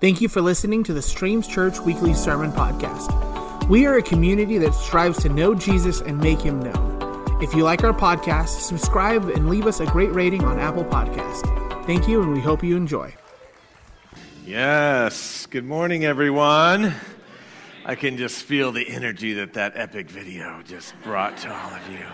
Thank you for listening to the Streams Church Weekly Sermon Podcast. We are a community that strives to know Jesus and make him known. If you like our podcast, subscribe and leave us a great rating on Apple Podcast. Thank you, and we hope you enjoy. Yes. Good morning, everyone. I can just feel the energy that that epic video just brought to all of you.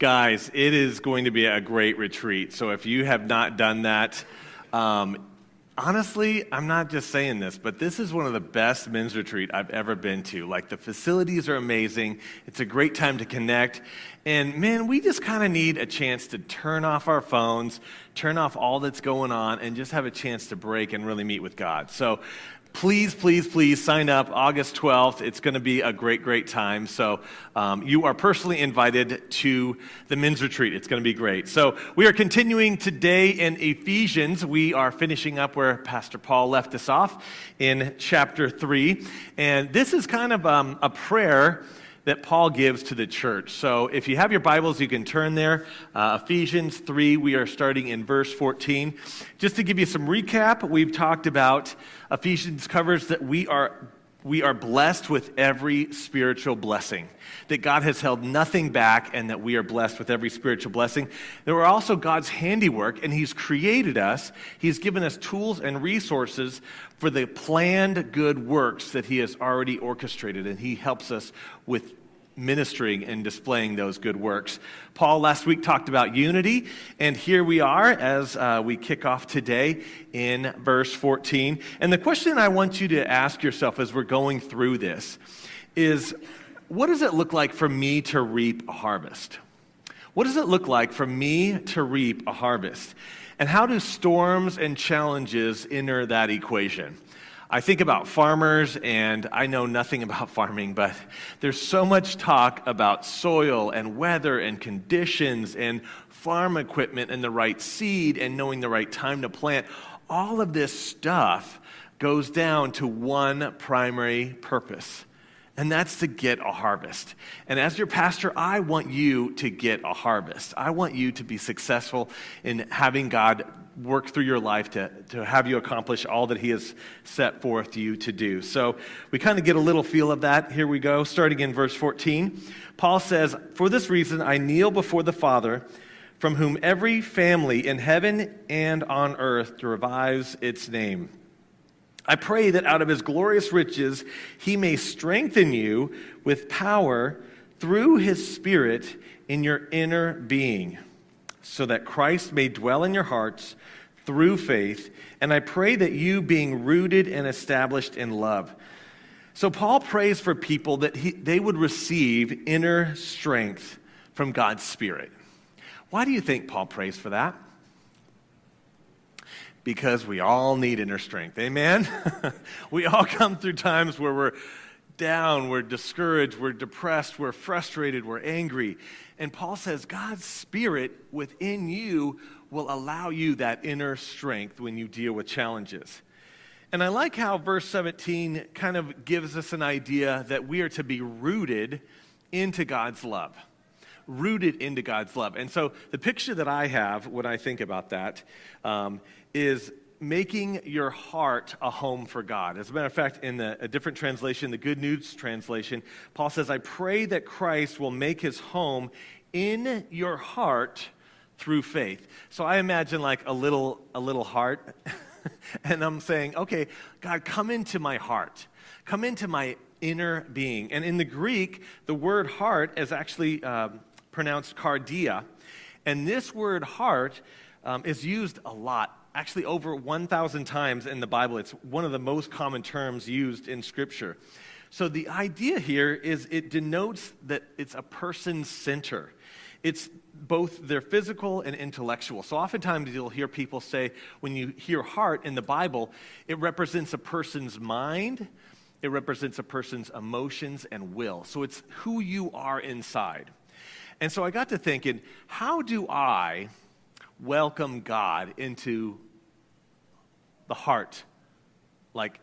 Guys, it is going to be a great retreat. So if you have not done that, um, honestly, I'm not just saying this, but this is one of the best men's retreat I've ever been to. Like the facilities are amazing. It's a great time to connect. And man, we just kind of need a chance to turn off our phones, turn off all that's going on, and just have a chance to break and really meet with God. So please, please, please sign up August 12th. It's going to be a great, great time. So um, you are personally invited to the men's retreat. It's going to be great. So we are continuing today in Ephesians. We are finishing up where Pastor Paul left us off in chapter 3. And this is kind of um, a prayer that Paul gives to the church. So if you have your Bibles, you can turn there. Uh, Ephesians 3, we are starting in verse 14. Just to give you some recap, we've talked about Ephesians covers that we are we are blessed with every spiritual blessing, that God has held nothing back, and that we are blessed with every spiritual blessing. That we're also God's handiwork, and He's created us. He's given us tools and resources for the planned good works that He has already orchestrated, and He helps us with ministering and displaying those good works. Paul last week talked about unity, and here we are as uh, we kick off today in verse 14. And the question I want you to ask yourself as we're going through this is what does it look like for me to reap a harvest? What does it look like for me to reap a harvest? And how do storms and challenges enter that equation? I think about farmers, and I know nothing about farming, but there's so much talk about soil and weather and conditions and farm equipment and the right seed and knowing the right time to plant. All of this stuff goes down to one primary purpose, and that's to get a harvest. And as your pastor, I want you to get a harvest. I want you to be successful in having God work through your life to, to have you accomplish all that He has set forth you to do. So we kind of get a little feel of that. Here we go, starting in verse 14. Paul says, For this reason I kneel before the Father, from whom every family in heaven and on earth derives its name. I pray that out of his glorious riches he may strengthen you with power through his Spirit in your inner being so that Christ may dwell in your hearts through faith. And I pray that you, being rooted and established in love. So, Paul prays for people that he, they would receive inner strength from God's Spirit. Why do you think Paul prays for that? Because we all need inner strength. Amen? we all come through times where we're down, we're discouraged, we're depressed, we're frustrated, we're angry. And Paul says God's Spirit within you will allow you that inner strength when you deal with challenges. And I like how verse 17 kind of gives us an idea that we are to be rooted into God's love. Rooted into God's love. And so the picture that I have when I think about that um, is making your heart a home for God. As a matter of fact, in the, a different translation, the Good News translation, Paul says, I pray that Christ will make his home in your heart through faith. So I imagine like a little, a little heart. and I'm saying, okay, God, come into my heart. Come into my inner being. And in the Greek, the word heart is actually um, pronounced cardia. And this word heart um, is used a lot actually over 1,000 times in the Bible. It's one of the most common terms used in Scripture. So the idea here is it denotes that it's a person's center. It's both their physical and intellectual. So oftentimes you'll hear people say, when you hear heart in the Bible, it represents a person's mind, it represents a person's emotions and will. So it's who you are inside. And so I got to thinking, how do I welcome God into the heart. Like,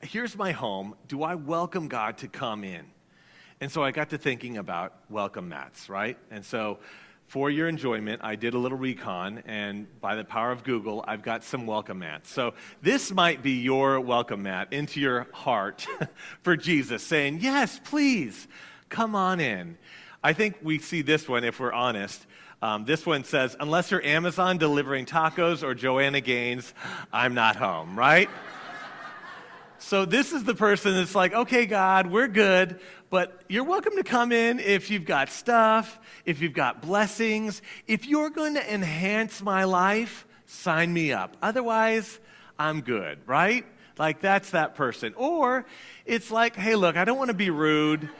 here's my home. Do I welcome God to come in? And so I got to thinking about welcome mats, right? And so for your enjoyment, I did a little recon, and by the power of Google, I've got some welcome mats. So this might be your welcome mat into your heart for Jesus, saying, Yes, please, come on in. I think we see this one, if we're honest. Um, this one says, Unless you're Amazon delivering tacos or Joanna Gaines, I'm not home, right? So this is the person that's like, okay, God, we're good, but you're welcome to come in if you've got stuff, if you've got blessings. If you're going to enhance my life, sign me up. Otherwise, I'm good, right? Like that's that person. Or it's like, hey, look, I don't want to be rude,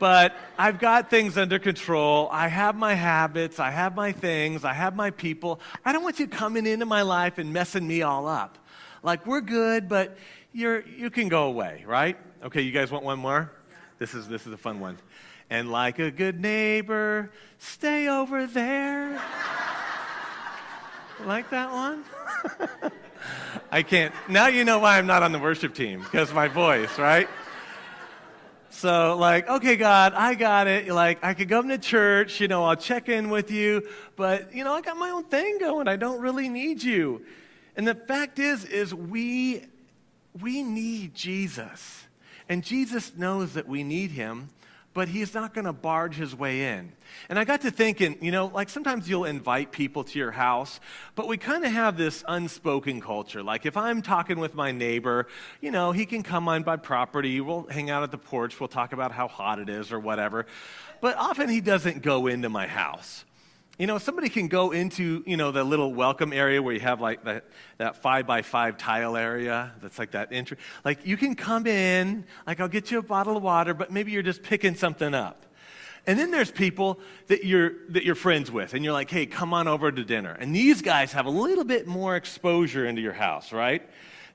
but I've got things under control. I have my habits, I have my things, I have my people. I don't want you coming into my life and messing me all up. Like we're good, but you're, you can go away, right? Okay, you guys want one more? This is, this is a fun one. And like a good neighbor, stay over there. like that one? I can't. Now you know why I'm not on the worship team, because my voice, right? So, like, okay, God, I got it. Like, I could come to church, you know, I'll check in with you, but, you know, I got my own thing going. I don't really need you. And the fact is, is we we need Jesus. And Jesus knows that we need him, but he's not going to barge his way in. And I got to thinking, you know, like sometimes you'll invite people to your house, but we kind of have this unspoken culture. Like if I'm talking with my neighbor, you know, he can come on my property, we'll hang out at the porch, we'll talk about how hot it is or whatever. But often he doesn't go into my house. You know, somebody can go into, you know, the little welcome area where you have like that, that five by five tile area that's like that entry. Like you can come in, like I'll get you a bottle of water, but maybe you're just picking something up. And then there's people that you're, that you're friends with, and you're like, hey, come on over to dinner. And these guys have a little bit more exposure into your house, right?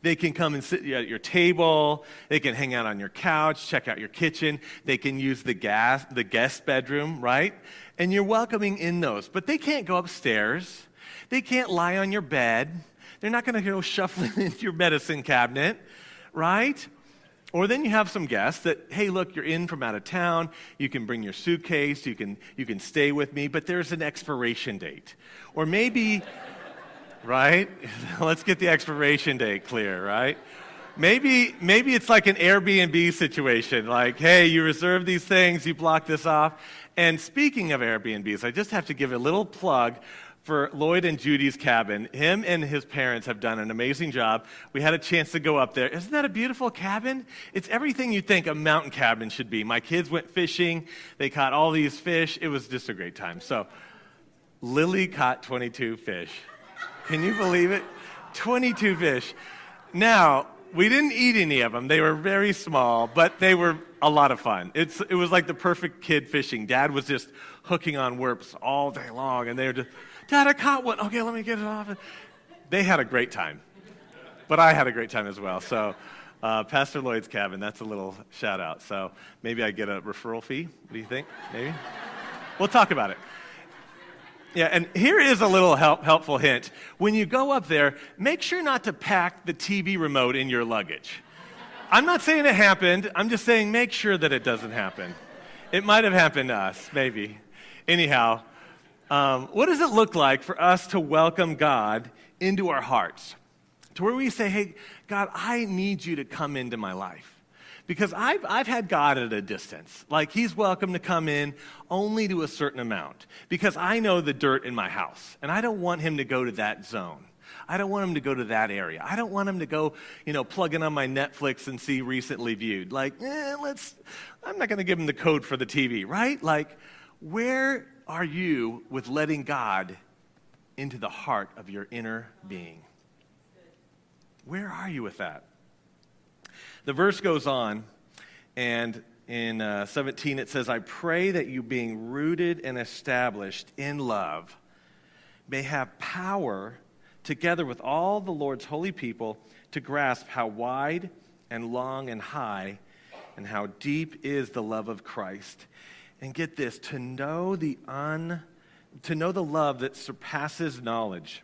They can come and sit at your table. They can hang out on your couch, check out your kitchen. They can use the, gas, the guest bedroom, right? and you're welcoming in those. But they can't go upstairs. They can't lie on your bed. They're not going to go shuffling into your medicine cabinet, right? Or then you have some guests that, hey, look, you're in from out of town. You can bring your suitcase. You can, you can stay with me, but there's an expiration date. Or maybe, right? Let's get the expiration date clear, right? Maybe, maybe it's like an Airbnb situation. Like, hey, you reserve these things, you block this off. And speaking of Airbnbs, I just have to give a little plug for Lloyd and Judy's cabin. Him and his parents have done an amazing job. We had a chance to go up there. Isn't that a beautiful cabin? It's everything you think a mountain cabin should be. My kids went fishing, they caught all these fish. It was just a great time. So, Lily caught 22 fish. Can you believe it? 22 fish. Now, we didn't eat any of them. They were very small, but they were a lot of fun. It's, it was like the perfect kid fishing. Dad was just hooking on worps all day long, and they were just, Dad, I caught one. Okay, let me get it off. They had a great time, but I had a great time as well. So, uh, Pastor Lloyd's Cabin, that's a little shout out. So, maybe I get a referral fee. What do you think? Maybe? We'll talk about it. Yeah, and here is a little help, helpful hint. When you go up there, make sure not to pack the TV remote in your luggage. I'm not saying it happened, I'm just saying make sure that it doesn't happen. It might have happened to us, maybe. Anyhow, um, what does it look like for us to welcome God into our hearts? To where we say, hey, God, I need you to come into my life because I've, I've had God at a distance. Like, He's welcome to come in only to a certain amount because I know the dirt in my house, and I don't want Him to go to that zone. I don't want him to go to that area. I don't want him to go, you know, plug in on my Netflix and see recently viewed. Like, eh, let's, I'm not going to give him the code for the TV, right? Like, where are you with letting God into the heart of your inner being? Where are you with that? The verse goes on, and in uh, 17 it says, I pray that you, being rooted and established in love, may have power, together with all the Lord's holy people, to grasp how wide and long and high and how deep is the love of Christ. And get this, to know the un, to know the love that surpasses knowledge,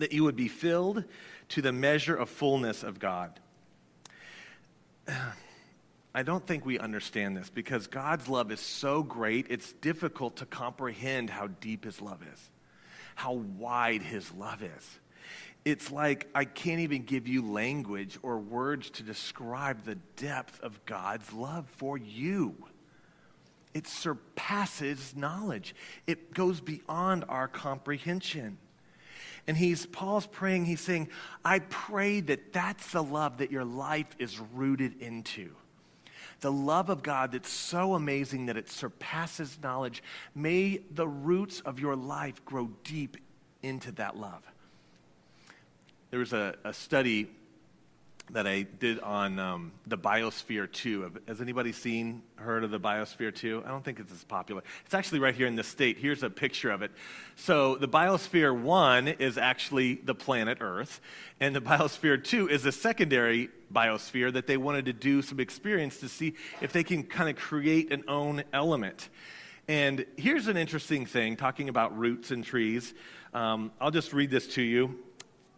that you would be filled to the measure of fullness of God I don't think we understand this because God's love is so great, it's difficult to comprehend how deep His love is, how wide His love is. It's like I can't even give you language or words to describe the depth of God's love for you. It surpasses knowledge, it goes beyond our comprehension. And he's Paul's praying, he's saying, I pray that that's the love that your life is rooted into. The love of God that's so amazing that it surpasses knowledge. May the roots of your life grow deep into that love. There was a, a study that I did on um, the Biosphere 2. Has anybody seen, heard of the Biosphere 2? I don't think it's as popular. It's actually right here in the state. Here's a picture of it. So the Biosphere 1 is actually the planet Earth, and the Biosphere 2 is a secondary biosphere that they wanted to do some experience to see if they can kind of create an own element. And here's an interesting thing talking about roots and trees. Um, I'll just read this to you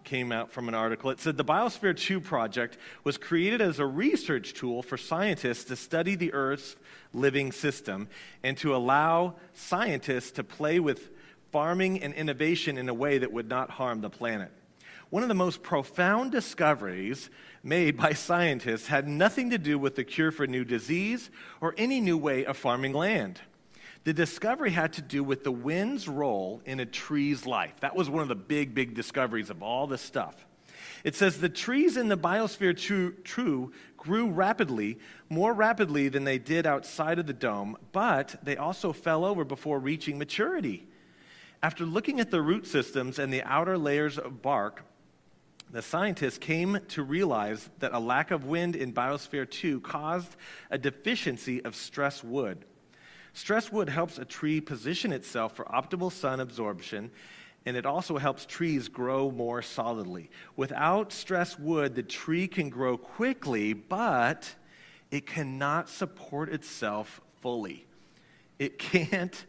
came out from an article. It said the Biosphere 2 project was created as a research tool for scientists to study the Earth's living system and to allow scientists to play with farming and innovation in a way that would not harm the planet. One of the most profound discoveries made by scientists had nothing to do with the cure for new disease or any new way of farming land. The discovery had to do with the wind's role in a tree's life. That was one of the big, big discoveries of all this stuff. It says the trees in the biosphere true, true grew rapidly, more rapidly than they did outside of the dome, but they also fell over before reaching maturity. After looking at the root systems and the outer layers of bark, the scientists came to realize that a lack of wind in Biosphere 2 caused a deficiency of stress wood. Stress wood helps a tree position itself for optimal sun absorption, and it also helps trees grow more solidly. Without stress wood, the tree can grow quickly, but it cannot support itself fully. It can't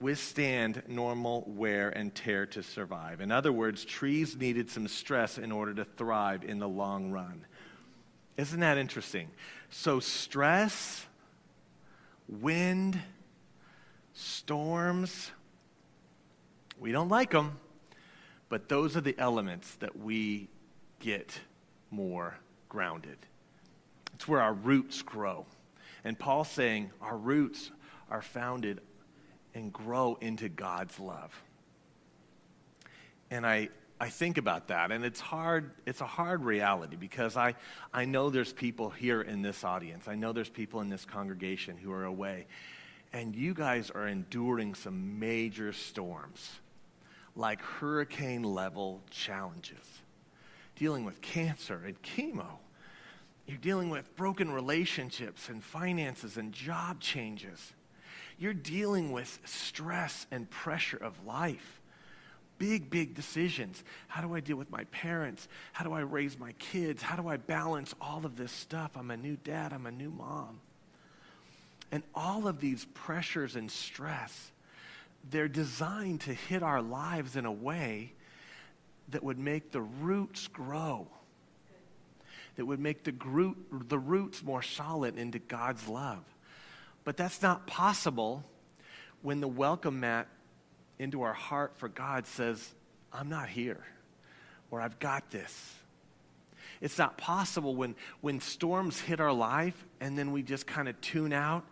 withstand normal wear and tear to survive. In other words, trees needed some stress in order to thrive in the long run. Isn't that interesting? So, stress wind, storms. We don't like them, but those are the elements that we get more grounded. It's where our roots grow. And Paul's saying our roots are founded and grow into God's love. And I, I think about that, and it's hard, it's a hard reality because I, I know there's people here in this audience. I know there's people in this congregation who are away. And you guys are enduring some major storms, like hurricane level challenges, dealing with cancer and chemo. You're dealing with broken relationships and finances and job changes. You're dealing with stress and pressure of life big, big decisions. How do I deal with my parents? How do I raise my kids? How do I balance all of this stuff? I'm a new dad, I'm a new mom. And all of these pressures and stress, they're designed to hit our lives in a way that would make the roots grow, that would make the, root, the roots more solid into God's love. But that's not possible when the welcome mat into our heart for God says, I'm not here, or I've got this. It's not possible when, when storms hit our life and then we just kind of tune out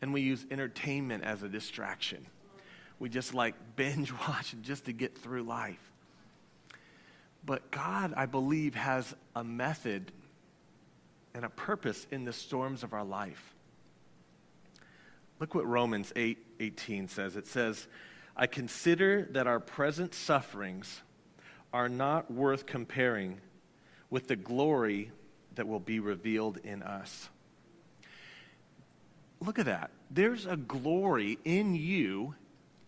and we use entertainment as a distraction. We just like binge watch just to get through life. But God, I believe, has a method and a purpose in the storms of our life. Look what Romans 8 18 says. It says, I consider that our present sufferings are not worth comparing with the glory that will be revealed in us. Look at that. There's a glory in you,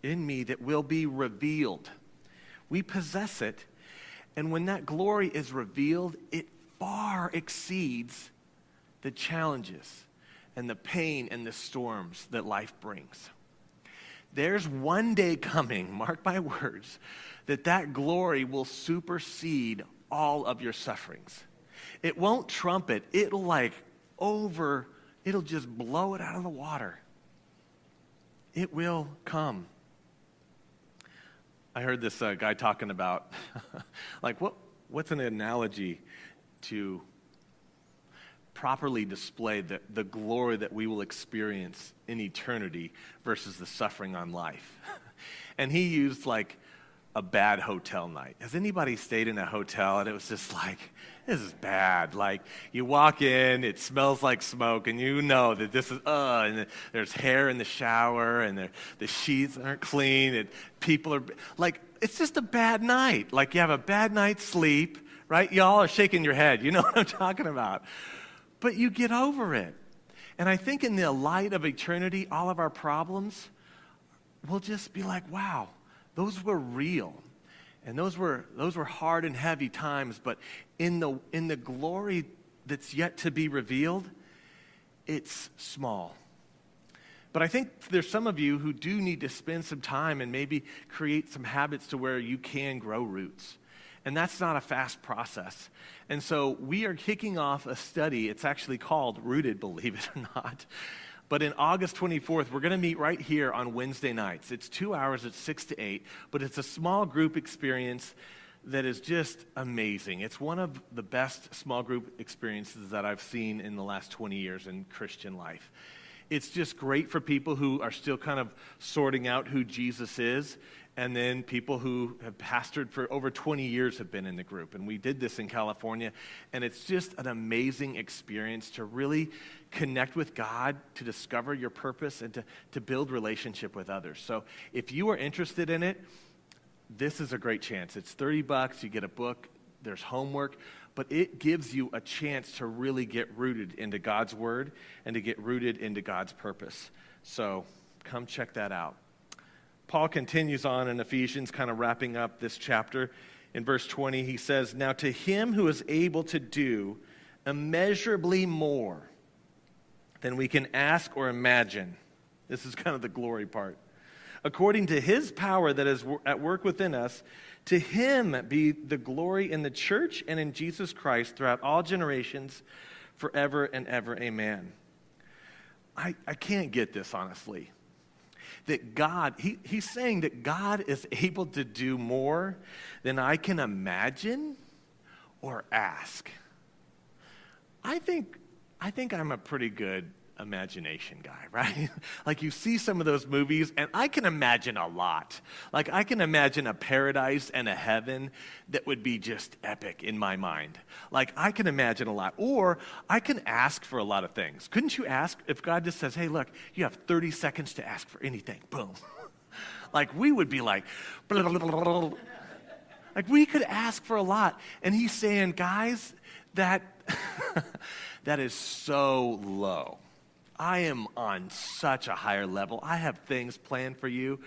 in me, that will be revealed. We possess it, and when that glory is revealed, it far exceeds the challenges and the pain and the storms that life brings. There's one day coming, mark my words, that that glory will supersede all of your sufferings. It won't trump it. It'll like over, it'll just blow it out of the water. It will come. I heard this uh, guy talking about, like, what, what's an analogy to properly display the, the glory that we will experience in eternity versus the suffering on life? and he used, like, a bad hotel night. Has anybody stayed in a hotel and it was just like, this is bad. Like, you walk in, it smells like smoke, and you know that this is, uh, and there's hair in the shower, and the sheets aren't clean, and people are, like, it's just a bad night. Like, you have a bad night's sleep, right? Y'all are shaking your head. You know what I'm talking about. But you get over it. And I think in the light of eternity, all of our problems will just be like, wow, those were real. And those were, those were hard and heavy times, but in the, in the glory that's yet to be revealed, it's small. But I think there's some of you who do need to spend some time and maybe create some habits to where you can grow roots. And that's not a fast process. And so we are kicking off a study. It's actually called Rooted, believe it or not. But in August 24th, we're going to meet right here on Wednesday nights. It's two hours, it's six to eight, but it's a small group experience that is just amazing. It's one of the best small group experiences that I've seen in the last 20 years in Christian life. It's just great for people who are still kind of sorting out who Jesus is and then people who have pastored for over 20 years have been in the group. And we did this in California, and it's just an amazing experience to really connect with God, to discover your purpose, and to, to build relationship with others. So if you are interested in it, this is a great chance. It's 30 bucks, you get a book, there's homework, but it gives you a chance to really get rooted into God's word and to get rooted into God's purpose. So come check that out. Paul continues on in Ephesians, kind of wrapping up this chapter. In verse 20, he says, Now to him who is able to do immeasurably more than we can ask or imagine. This is kind of the glory part. According to his power that is at work within us, to him be the glory in the church and in Jesus Christ throughout all generations, forever and ever. Amen. I, I can't get this, honestly that God, he, he's saying that God is able to do more than I can imagine or ask. I think, I think I'm a pretty good imagination guy, right? like you see some of those movies, and I can imagine a lot. Like I can imagine a paradise and a heaven that would be just epic in my mind. Like I can imagine a lot. Or I can ask for a lot of things. Couldn't you ask if God just says, hey, look, you have 30 seconds to ask for anything? Boom. like we would be like, blah, blah, blah, like we could ask for a lot. And he's saying, guys, that that is so low. I am on such a higher level. I have things planned for you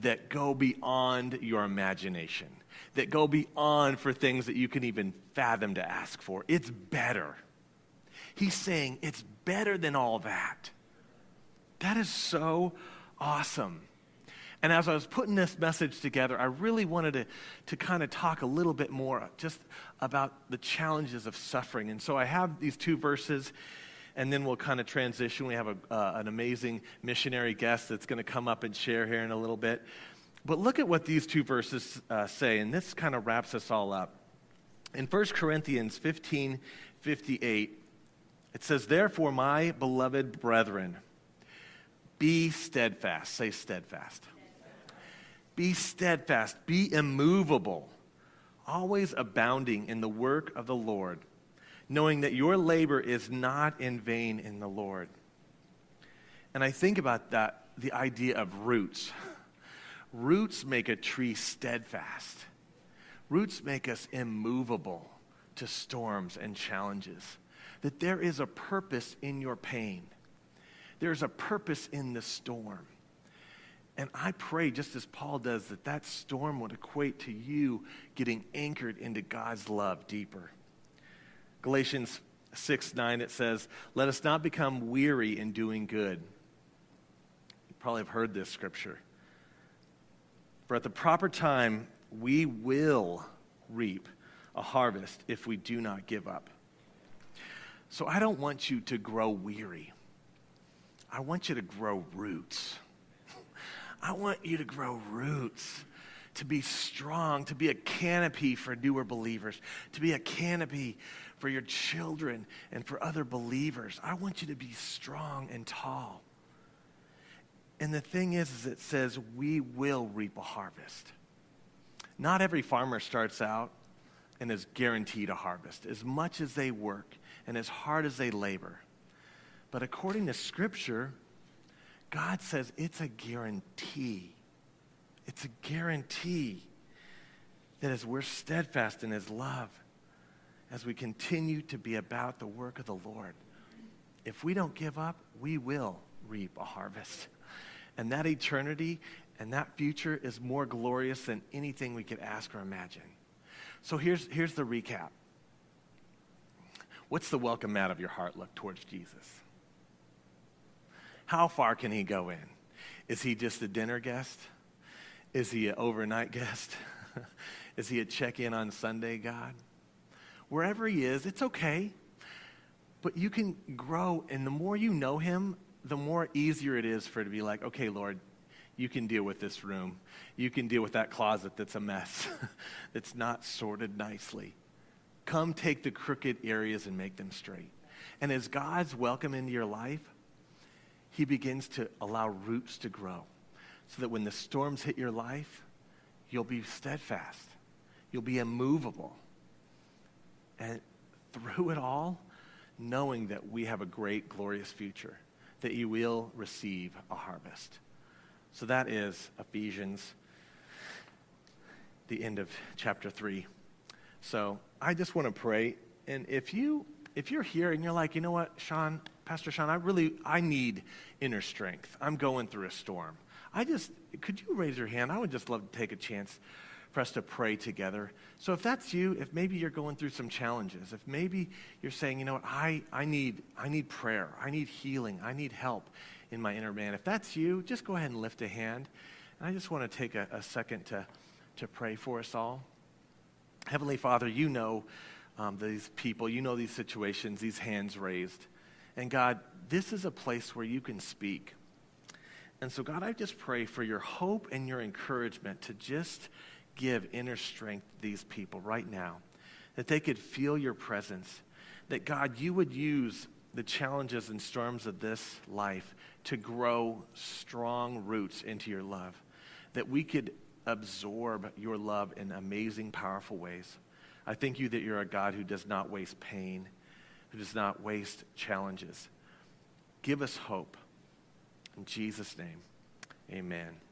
that go beyond your imagination, that go beyond for things that you can even fathom to ask for. It's better. He's saying it's better than all that. That is so awesome. And as I was putting this message together, I really wanted to, to kind of talk a little bit more just about the challenges of suffering. And so I have these two verses and then we'll kind of transition. We have a, uh, an amazing missionary guest that's going to come up and share here in a little bit. But look at what these two verses uh, say, and this kind of wraps us all up. In 1 Corinthians 15 58, it says, Therefore, my beloved brethren, be steadfast. Say steadfast. Be steadfast. Be immovable, always abounding in the work of the Lord knowing that your labor is not in vain in the Lord. And I think about that, the idea of roots. Roots make a tree steadfast. Roots make us immovable to storms and challenges. That there is a purpose in your pain. There's a purpose in the storm. And I pray, just as Paul does, that that storm would equate to you getting anchored into God's love deeper. Galatians 6 9, it says, Let us not become weary in doing good. You probably have heard this scripture. For at the proper time, we will reap a harvest if we do not give up. So I don't want you to grow weary. I want you to grow roots. I want you to grow roots, to be strong, to be a canopy for newer believers, to be a canopy for your children and for other believers. I want you to be strong and tall. And the thing is, is it says we will reap a harvest. Not every farmer starts out and is guaranteed a harvest, as much as they work and as hard as they labor. But according to Scripture, God says it's a guarantee. It's a guarantee that as we're steadfast in His love, as we continue to be about the work of the Lord, if we don't give up, we will reap a harvest. And that eternity and that future is more glorious than anything we could ask or imagine. So here's, here's the recap. What's the welcome mat of your heart look towards Jesus? How far can he go in? Is he just a dinner guest? Is he an overnight guest? is he a check in on Sunday God? Wherever he is, it's okay. But you can grow, and the more you know him, the more easier it is for it to be like, okay, Lord, you can deal with this room. You can deal with that closet that's a mess, that's not sorted nicely. Come take the crooked areas and make them straight. And as God's welcome into your life, He begins to allow roots to grow so that when the storms hit your life, you'll be steadfast, you'll be immovable. And through it all, knowing that we have a great, glorious future that you will receive a harvest. So that is Ephesians, the end of chapter 3. So I just want to pray. And if you if you're here and you're like, you know what, Sean, Pastor Sean, I really I need inner strength. I'm going through a storm. I just could you raise your hand? I would just love to take a chance for us to pray together. So if that's you, if maybe you're going through some challenges, if maybe you're saying, you know what, I, I, need, I need prayer, I need healing, I need help in my inner man, if that's you, just go ahead and lift a hand. And I just want to take a, a second to, to pray for us all. Heavenly Father, you know um, these people, you know these situations, these hands raised. And God, this is a place where you can speak. And so, God, I just pray for your hope and your encouragement to just give inner strength to these people right now, that they could feel your presence, that God, you would use the challenges and storms of this life to grow strong roots into your love, that we could absorb your love in amazing, powerful ways. I thank you that you're a God who does not waste pain, who does not waste challenges. Give us hope. In Jesus' name, amen.